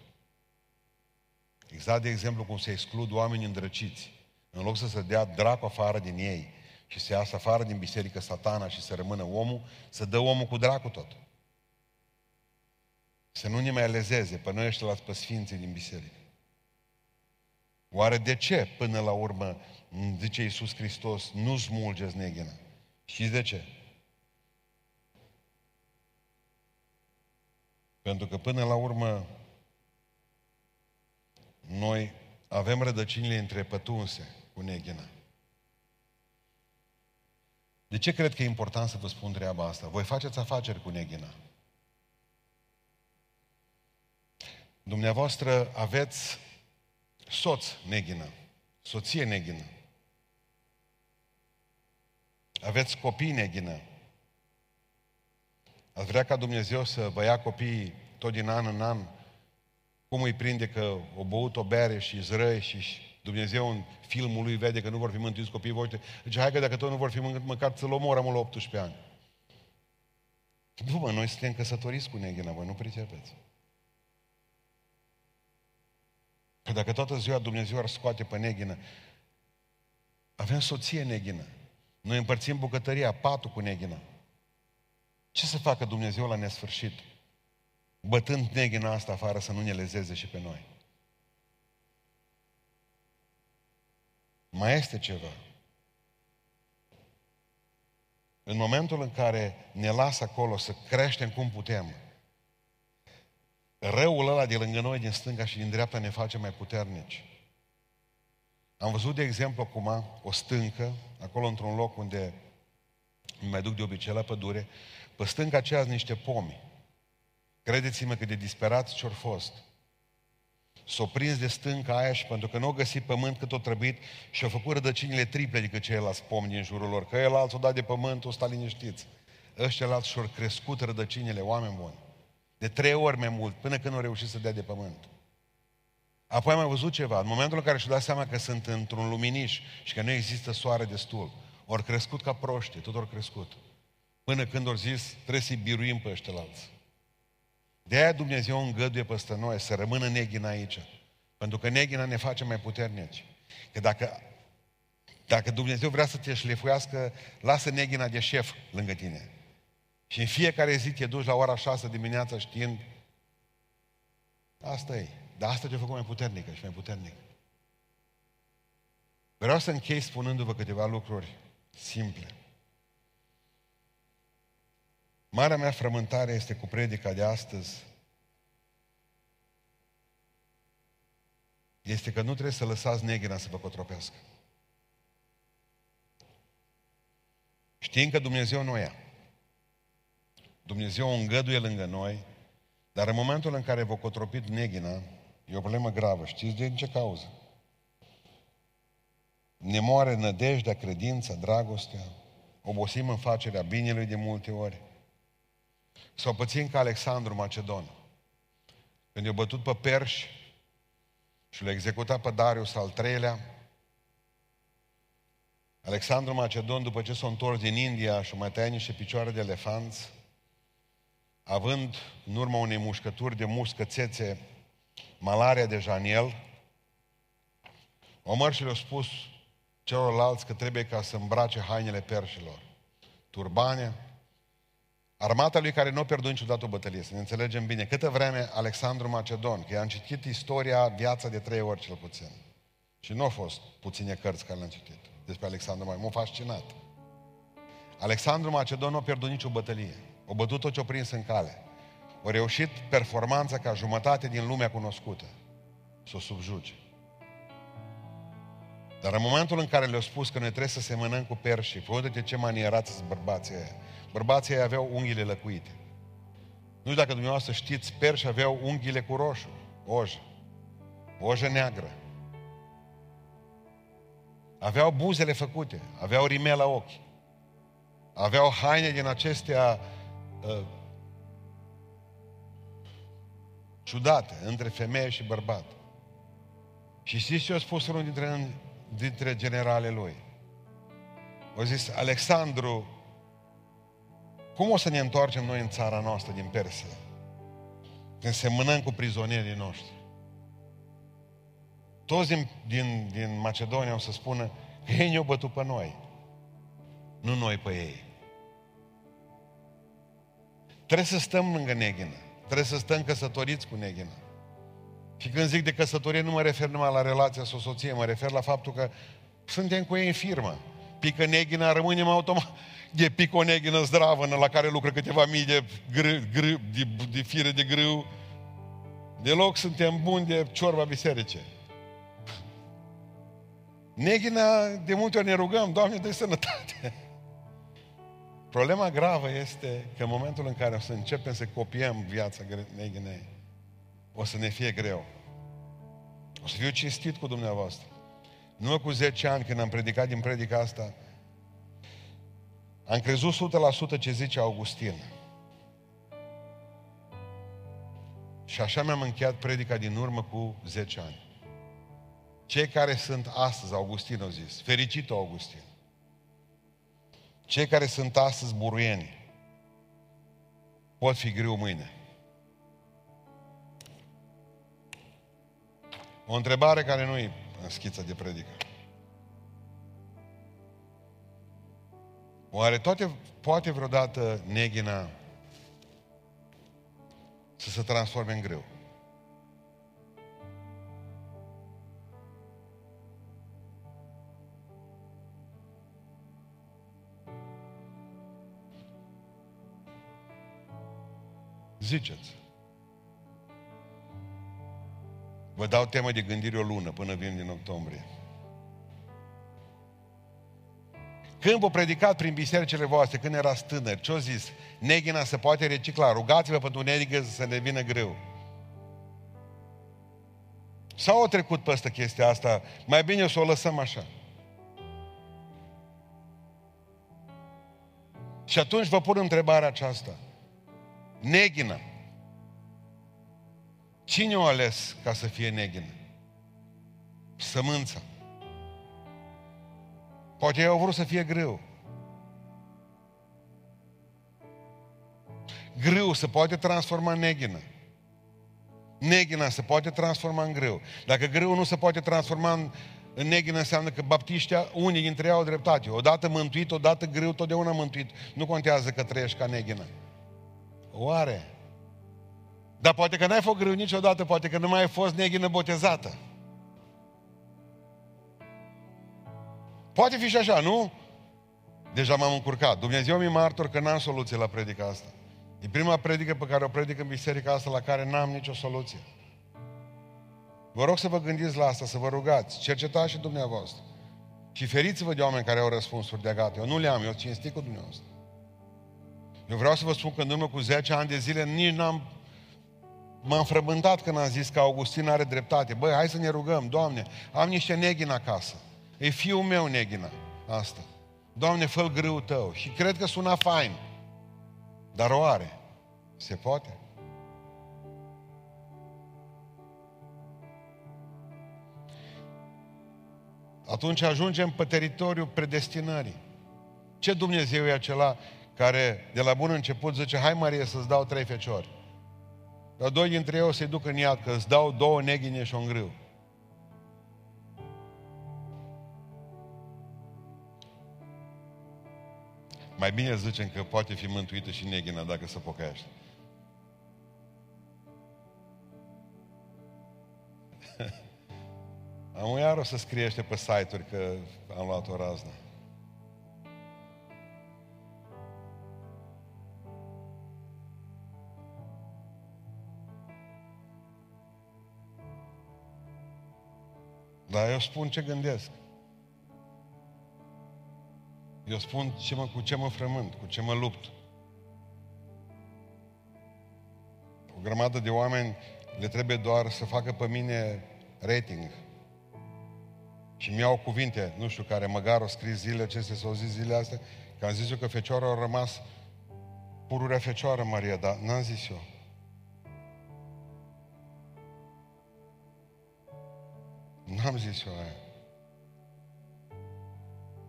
Exact de exemplu cum se exclud oameni îndrăciți. În loc să se dea dracu afară din ei și să iasă afară din biserică satana și să rămână omul, să dă omul cu dracu tot. Să nu ne mai lezeze pe noi ăștia pe sfinții din biserică. Oare de ce, până la urmă, zice Iisus Hristos, nu smulgeți neghina? Știți de ce? Pentru că până la urmă noi avem rădăcinile între pătunse cu neghina. De ce cred că e important să vă spun treaba asta? Voi faceți afaceri cu neghina. Dumneavoastră aveți soț neghină, soție neghină. Aveți copii neghină. Ați vrea ca Dumnezeu să vă ia copiii tot din an în an? Cum îi prinde că o băut o bere și zrăi și Dumnezeu în filmul lui vede că nu vor fi mântuiți copiii voștri. Zice, hai că dacă tot nu vor fi mântuiți, măcar să-l omorăm la 18 ani. Nu, mă, noi suntem căsătoriți cu neghina, voi nu pricepeți. Că dacă toată ziua Dumnezeu ar scoate pe neghină, avem soție neghină. Noi împărțim bucătăria, patul cu neghină. Ce să facă Dumnezeu la nesfârșit? Bătând neghina asta afară să nu ne lezeze și pe noi. Mai este ceva. În momentul în care ne lasă acolo să creștem cum putem, răul ăla de lângă noi, din stânga și din dreapta, ne face mai puternici. Am văzut, de exemplu, acum o stâncă, acolo într-un loc unde îmi mai duc de obicei la pădure, pe stânga aceea niște pomi. Credeți-mă că de disperați ce-au fost. S-au prins de stânca aia și pentru că nu au găsit pământ cât o trebuit și au făcut rădăcinile triple decât ceilalți pomi din jurul lor. Că el alții o dat de pământ, o sta liniștiți. Ăștia alții și-au crescut rădăcinile, oameni buni. De trei ori mai mult, până când au reușit să dea de pământ. Apoi am mai văzut ceva. În momentul în care și-au dat seama că sunt într-un luminiș și că nu există soare destul, ori crescut ca proști, tot ori crescut. Până când au zis, trebuie să-i biruim pe ăștia alții. De aia Dumnezeu îngăduie peste noi să rămână neghina aici. Pentru că neghina ne face mai puternici. Că dacă, dacă Dumnezeu vrea să te șlefuiască, lasă neghina de șef lângă tine. Și în fiecare zi te duci la ora 6 dimineața știind asta e. Dar asta te-a făcut mai puternică și mai puternic. Vreau să închei spunându-vă câteva lucruri simple. Marea mea frământare este cu predica de astăzi. Este că nu trebuie să lăsați negra să vă cotropească. Știm că Dumnezeu nu ia. Dumnezeu o îngăduie lângă noi, dar în momentul în care vă cotropit neghina, e o problemă gravă. Știți de ce cauză? Ne moare nădejdea, credința, dragostea, obosim în facerea binelui de multe ori. Sau pățin ca Alexandru Macedon. Când i-a bătut pe perși și l-a executat pe Darius al treilea, Alexandru Macedon, după ce s-a întors din India și mai tăiat niște picioare de elefanți, având în urma unei mușcături de muscățețe malaria deja în el, Omar și le-a spus celorlalți că trebuie ca să îmbrace hainele perșilor. Turbane, Armata lui care nu a pierdut niciodată o bătălie, să ne înțelegem bine. Câtă vreme Alexandru Macedon, că i-am citit istoria, viața de trei ori cel puțin. Și nu au fost puține cărți care le-am citit despre Alexandru Macedon. M-a fascinat. Alexandru Macedon nu a pierdut nicio bătălie. O bătut tot ce-o prins în cale. au reușit performanța ca jumătate din lumea cunoscută să o subjuge. Dar în momentul în care le-au spus că noi trebuie să semănăm cu perșii, uite ce manierați sunt bărbații aia. Bărbații aia aveau unghiile lăcuite. Nu știu dacă dumneavoastră știți, perși aveau unghiile cu roșu, ojă, ojă neagră. Aveau buzele făcute, aveau rime la ochi. Aveau haine din acestea uh, ciudate, între femeie și bărbat. Și știți ce a spus unul dintre, dintre generale lui? A zis, Alexandru, cum o să ne întoarcem noi în țara noastră din Persia? Când semănăm cu prizonierii noștri. Toți din, din, din Macedonia o să spună că ei ne-au bătut pe noi. Nu noi pe ei. Trebuie să stăm lângă neghină. Trebuie să stăm căsătoriți cu neghină. Și când zic de căsătorie, nu mă refer numai la relația cu soție, mă refer la faptul că suntem cu ei în firmă. Pică neghina, rămânem automat. E pică o neghină zdravă la care lucră câteva mii de, gră, gră, de, de fire de grâu. Deloc suntem buni de ciorba biserice. Neghina, de multe ori ne rugăm, Doamne, dă sănătate. Problema gravă este că în momentul în care o să începem să copiem viața neghinei, o să ne fie greu. O să fiu cinstit cu dumneavoastră. Nu cu 10 ani, când am predicat din predica asta, am crezut 100% ce zice Augustin. Și așa mi-am încheiat predica din urmă cu 10 ani. Cei care sunt astăzi, Augustin a zis, fericit Augustin, cei care sunt astăzi buruieni, pot fi greu mâine. O întrebare care nu e în schița de predică. Oare toate, poate vreodată neghina să se transforme în greu? Ziceți. Vă dau temă de gândire o lună până vin din octombrie. Când vă predicat prin bisericile voastre, când erați tânări, ce-o zis? Neghina se poate recicla, rugați-vă pentru neghină să ne vină greu. Sau au trecut peste chestia asta, mai bine să o lăsăm așa. Și atunci vă pun întrebarea aceasta. Neghină. Cine o ales ca să fie neghină? Sămânța. Poate ei au vrut să fie greu. Greu se poate transforma în neghină. Neghina se poate transforma în greu. Dacă greu nu se poate transforma în, în neghină, înseamnă că baptiștia, unii dintre ei au dreptate. Odată mântuit, odată greu, totdeauna mântuit. Nu contează că trăiești ca neghină. Oare? Dar poate că n-ai fost greu niciodată, poate că nu mai ai fost neghină botezată. Poate fi și așa, nu? Deja m-am încurcat. Dumnezeu mi martor că n-am soluție la predica asta. E prima predică pe care o predic în biserica asta la care n-am nicio soluție. Vă rog să vă gândiți la asta, să vă rugați, cercetați și dumneavoastră. Și feriți-vă de oameni care au răspunsuri de gata. Eu nu le am, eu cinstit cu dumneavoastră. Eu vreau să vă spun că în urmă cu 10 ani de zile nici n-am... M-am frământat când am zis că Augustin are dreptate. Băi, hai să ne rugăm, Doamne, am niște neghi în acasă. E fiul meu neghina asta. Doamne, fă grâu tău. Și cred că suna fain. Dar o are. Se poate? Atunci ajungem pe teritoriul predestinării. Ce Dumnezeu e acela care de la bun început zice, hai Marie să-ți dau trei feciori. Dar doi dintre ei o să-i duc în iad, că îți dau două neghine și un grâu. Mai bine zicem că poate fi mântuită și neghina dacă se pocăiește. Am iar o să scriește pe site-uri că am luat o raznă. Dar eu spun ce gândesc. Eu spun ce mă, cu ce mă frământ, cu ce mă lupt. O grămadă de oameni le trebuie doar să facă pe mine rating. Și mi-au cuvinte, nu știu, care măgar o scris zile acestea sau zis zile astea, că am zis eu că fecioara au rămas pururea fecioară, Maria, dar n-am zis eu. N-am zis eu aia.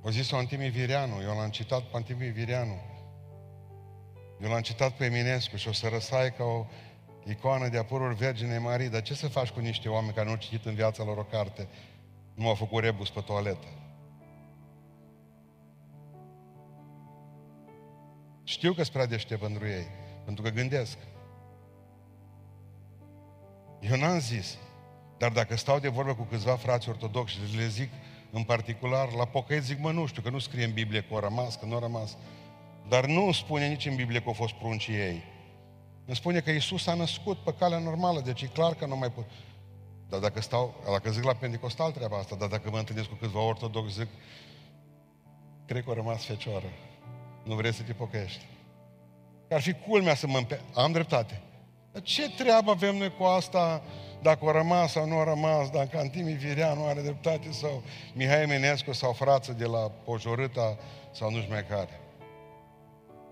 O zis-o Antimi Vireanu, eu l-am citat pe Antimi Vireanu. Eu l-am citat pe Eminescu și o să răsai ca o icoană de apăruri Vergine Marie. Dar ce să faci cu niște oameni care nu au citit în viața lor o carte, nu au făcut rebus pe toaletă? Știu că sunt prea deștept pentru ei, pentru că gândesc. Eu n-am zis, dar dacă stau de vorbă cu câțiva frați ortodoxi și le zic în particular la pocăiți, zic, mă, nu știu, că nu scrie în Biblie că au rămas, că nu au rămas. Dar nu spune nici în Biblie că au fost pruncii ei. Îmi spune că Isus a născut pe calea normală, deci e clar că nu mai pot. Dar dacă stau, dacă zic la Pentecostal treaba asta, dar dacă mă întâlnesc cu câțiva ortodox, zic, cred că a rămas fecioară. Nu vrei să te pocăiești. Că ar fi culmea să mă împe... Am dreptate. Dar ce treabă avem noi cu asta dacă a rămas sau nu a rămas, dacă Antimi Vireanu are dreptate sau Mihai Eminescu sau frață de la Pojorâta sau nu știu mai care.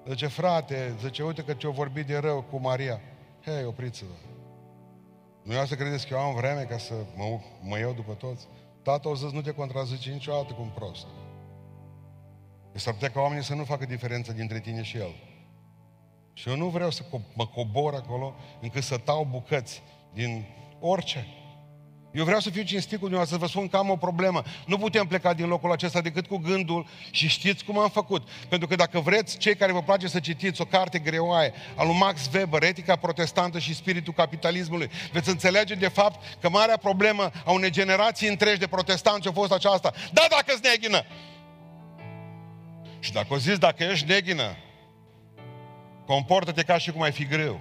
Zice, frate, zice, uite că ce-o vorbit de rău cu Maria. Hei, opriți-vă. Nu eu să credeți că eu am vreme ca să mă, mă iau după toți? Tatăl zis, nu te contrazice niciodată cu un prost. S-ar putea ca oamenii să nu facă diferență dintre tine și el. Și eu nu vreau să mă cobor acolo încât să tau bucăți din orice. Eu vreau să fiu cinstit cu dumneavoastră, să vă spun că am o problemă. Nu putem pleca din locul acesta decât cu gândul și știți cum am făcut. Pentru că dacă vreți, cei care vă place să citiți o carte greoaie a lui Max Weber, Etica protestantă și spiritul capitalismului, veți înțelege de fapt că marea problemă a unei generații întregi de protestanți a fost aceasta. Da, dacă-ți neghină! Și dacă o zis, dacă ești neghină, comportă-te ca și cum ai fi greu.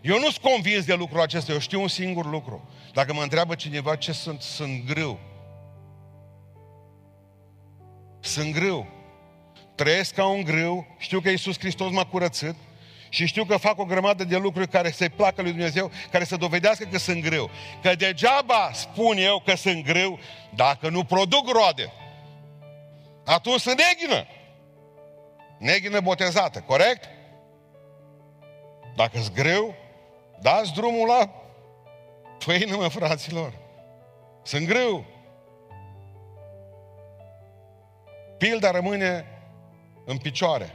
Eu nu sunt convins de lucrul acesta, eu știu un singur lucru. Dacă mă întreabă cineva ce sunt, sunt greu. Sunt greu. Trăiesc ca un greu, știu că Iisus Hristos m-a curățit și știu că fac o grămadă de lucruri care să-i placă lui Dumnezeu, care să dovedească că sunt greu. Că degeaba spun eu că sunt greu dacă nu produc roade. Atunci sunt neghină. Neghină botezată, corect? Dacă sunt greu, Dați drumul la pâine, mă, fraților. Sunt greu. Pilda rămâne în picioare.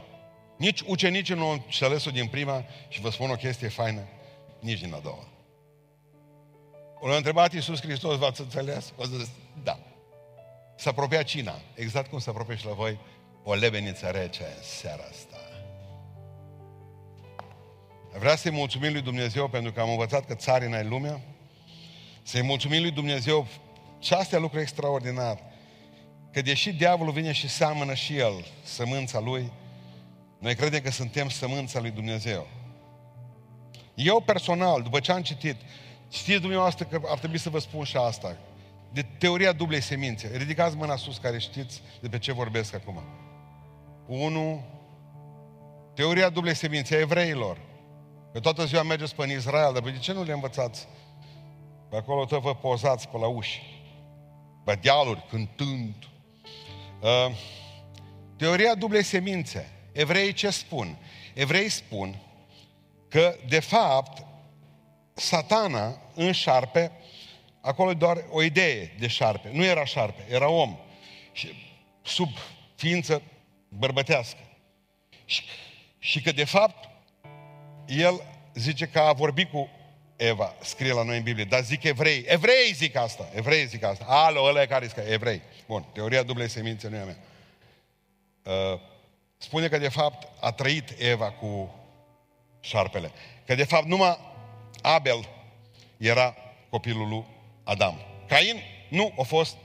Nici ucenicii nu au înțeles din prima și vă spun o chestie faină, nici din a doua. O întrebat Iisus Hristos, v-ați înțeles? O zis, da. S-a apropiat cina, exact cum se apropie și la voi o lebeniță rece în seara asta. Vreau să-i mulțumim lui Dumnezeu pentru că am învățat că țarina e lumea. Să-i mulțumim lui Dumnezeu și astea lucruri extraordinar. Că deși diavolul vine și seamănă și el sămânța lui, noi credem că suntem sămânța lui Dumnezeu. Eu personal, după ce am citit, știți dumneavoastră că ar trebui să vă spun și asta, de teoria dublei semințe. Ridicați mâna sus care știți de pe ce vorbesc acum. Unu, teoria dublei semințe a evreilor. Că toată ziua mergeți pe în Israel, dar de ce nu le învățați? Pe acolo tot vă pozați pe la uși, pe dealuri, cântând. Uh, teoria dublei semințe. Evreii ce spun? Evreii spun că, de fapt, satana în șarpe, acolo e doar o idee de șarpe. Nu era șarpe, era om. Și sub ființă bărbătească. Și, și că, de fapt, el zice că a vorbit cu Eva, scrie la noi în Biblie, dar zic evrei. Evrei zic asta, evrei zic asta. Alo, ăla care zic evrei. Bun, teoria dublei semințe nu e a mea. Uh, spune că de fapt a trăit Eva cu șarpele. Că de fapt numai Abel era copilul lui Adam. Cain nu a fost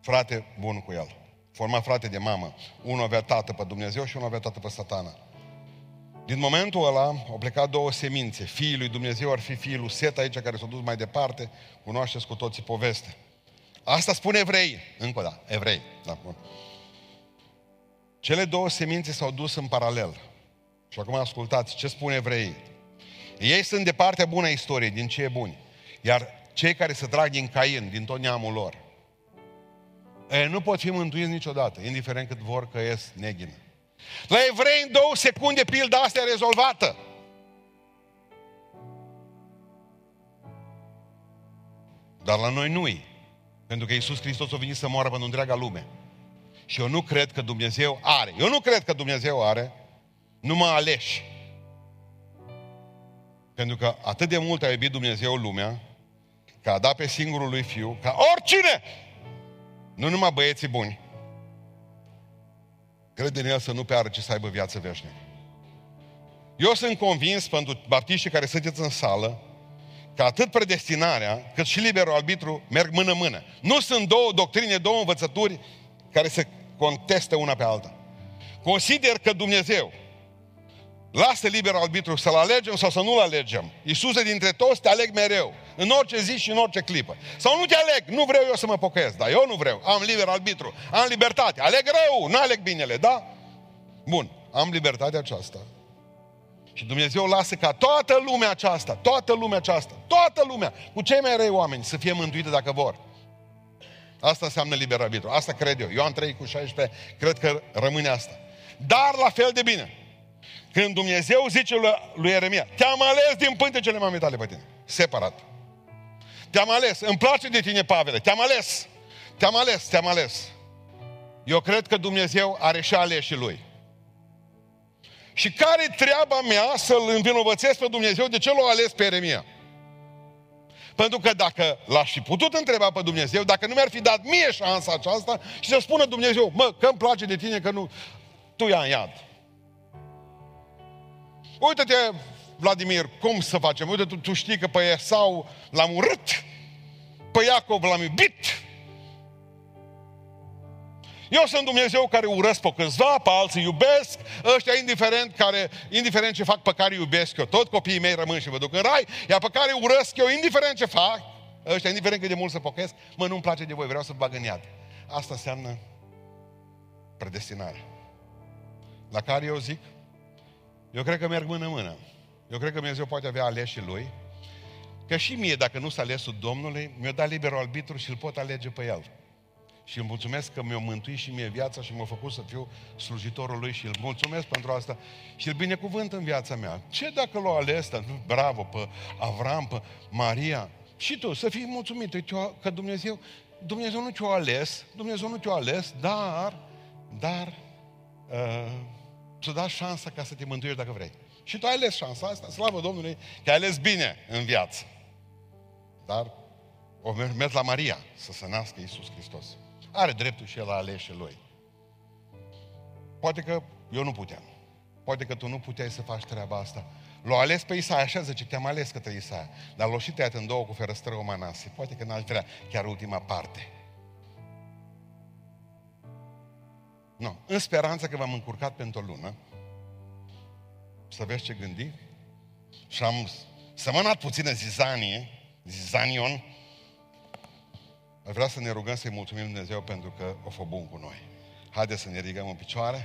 frate bun cu el. Forma frate de mamă. Unul avea tată pe Dumnezeu și unul avea tată pe satana. Din momentul ăla au plecat două semințe. Fiii lui Dumnezeu ar fi fiul lui Set aici, care s-a dus mai departe. Cunoașteți cu toții povestea. Asta spune evrei. Încă o dată, evrei. Da, bun. Cele două semințe s-au dus în paralel. Și acum ascultați ce spune evreii. Ei sunt de partea bună a istoriei, din ce e buni. Iar cei care se trag din Cain, din tot neamul lor, ei nu pot fi mântuiți niciodată, indiferent cât vor că ies neghină. La evrei în două secunde pilda asta e rezolvată. Dar la noi nu-i. Pentru că Iisus Hristos a venit să moară pentru întreaga lume. Și eu nu cred că Dumnezeu are. Eu nu cred că Dumnezeu are numai aleși. Pentru că atât de mult a iubit Dumnezeu lumea, că a dat pe singurul lui Fiu, ca oricine, nu numai băieții buni, crede în El să nu piară, ci să aibă viață veșnică. Eu sunt convins, pentru baptiștii care sunteți în sală, că atât predestinarea, cât și liberul arbitru merg mână-mână. Nu sunt două doctrine, două învățături care se contestă una pe alta. Consider că Dumnezeu lasă liber arbitru să-l alegem sau să nu-l alegem. Iisuse, dintre toți te aleg mereu, în orice zi și în orice clipă. Sau nu te aleg, nu vreau eu să mă pocăiesc, dar eu nu vreau, am liber arbitru, am libertate, aleg rău, nu aleg binele, da? Bun, am libertatea aceasta. Și Dumnezeu lasă ca toată lumea aceasta, toată lumea aceasta, toată lumea, cu cei mai răi oameni, să fie mântuită dacă vor. Asta înseamnă liber arbitru. Asta cred eu. Eu am trăit cu 16, cred că rămâne asta. Dar la fel de bine, când Dumnezeu zice lui, lui Ieremia, te-am ales din pântecele mamei tale pe tine, separat. Te-am ales, îmi place de tine, Pavele, te-am ales, te-am ales, te-am ales. Eu cred că Dumnezeu are și aleșii lui. Și care treaba mea să-L învinovățesc pe Dumnezeu de ce l-a ales pe Ieremia? Pentru că dacă l-aș fi putut întreba pe Dumnezeu, dacă nu mi-ar fi dat mie șansa aceasta și să spună Dumnezeu, mă, că îmi place de tine, că nu, tu ia în iad. Uite-te, Vladimir, cum să facem? Uite, tu, tu știi că pe Esau l-am urât, pe Iacov l-am iubit. Eu sunt Dumnezeu care urăsc pe câțiva, pe alții iubesc, ăștia indiferent, care, indiferent ce fac pe care iubesc eu, tot copiii mei rămân și vă duc în rai, iar pe care urăsc eu, indiferent ce fac, ăștia, indiferent cât de mult să pocăiesc, mă, nu-mi place de voi, vreau să bag în iad. Asta înseamnă predestinare. La care eu zic, eu cred că merg mână-mână. Eu cred că Dumnezeu poate avea aleșii Lui, că și mie, dacă nu s alesul Domnului, mi-a dat liberul arbitru și îl pot alege pe El. Și îl mulțumesc că mi-a mântuit și mie viața și m-a făcut să fiu slujitorul Lui și îl mulțumesc pentru asta și îl binecuvânt în viața mea. Ce dacă l-a ales, bravo, pe Avram, pe Maria, și tu, să fii mulțumit că Dumnezeu, Dumnezeu nu te-a ales, Dumnezeu nu te-a ales, dar, dar, uh, să da șansa ca să te mântuiești dacă vrei. Și tu ai ales șansa asta, slavă Domnului, că ai ales bine în viață. Dar o merg la Maria să se nască Iisus Hristos. Are dreptul și el la aleșe lui. Poate că eu nu puteam. Poate că tu nu puteai să faci treaba asta. L-a ales pe Isaia, așa zice, te-am ales către Isaia. Dar l-a și tăiat în două cu ferăstră o manase. Poate că n-aș vrea chiar ultima parte. Nu. În speranța că v-am încurcat pentru o lună, să vezi ce gândi, și am sămănat puțină zizanie, zizanion, Aș vrea să ne rugăm să-i mulțumim Dumnezeu pentru că o fă bun cu noi. Haideți să ne ridicăm în picioare.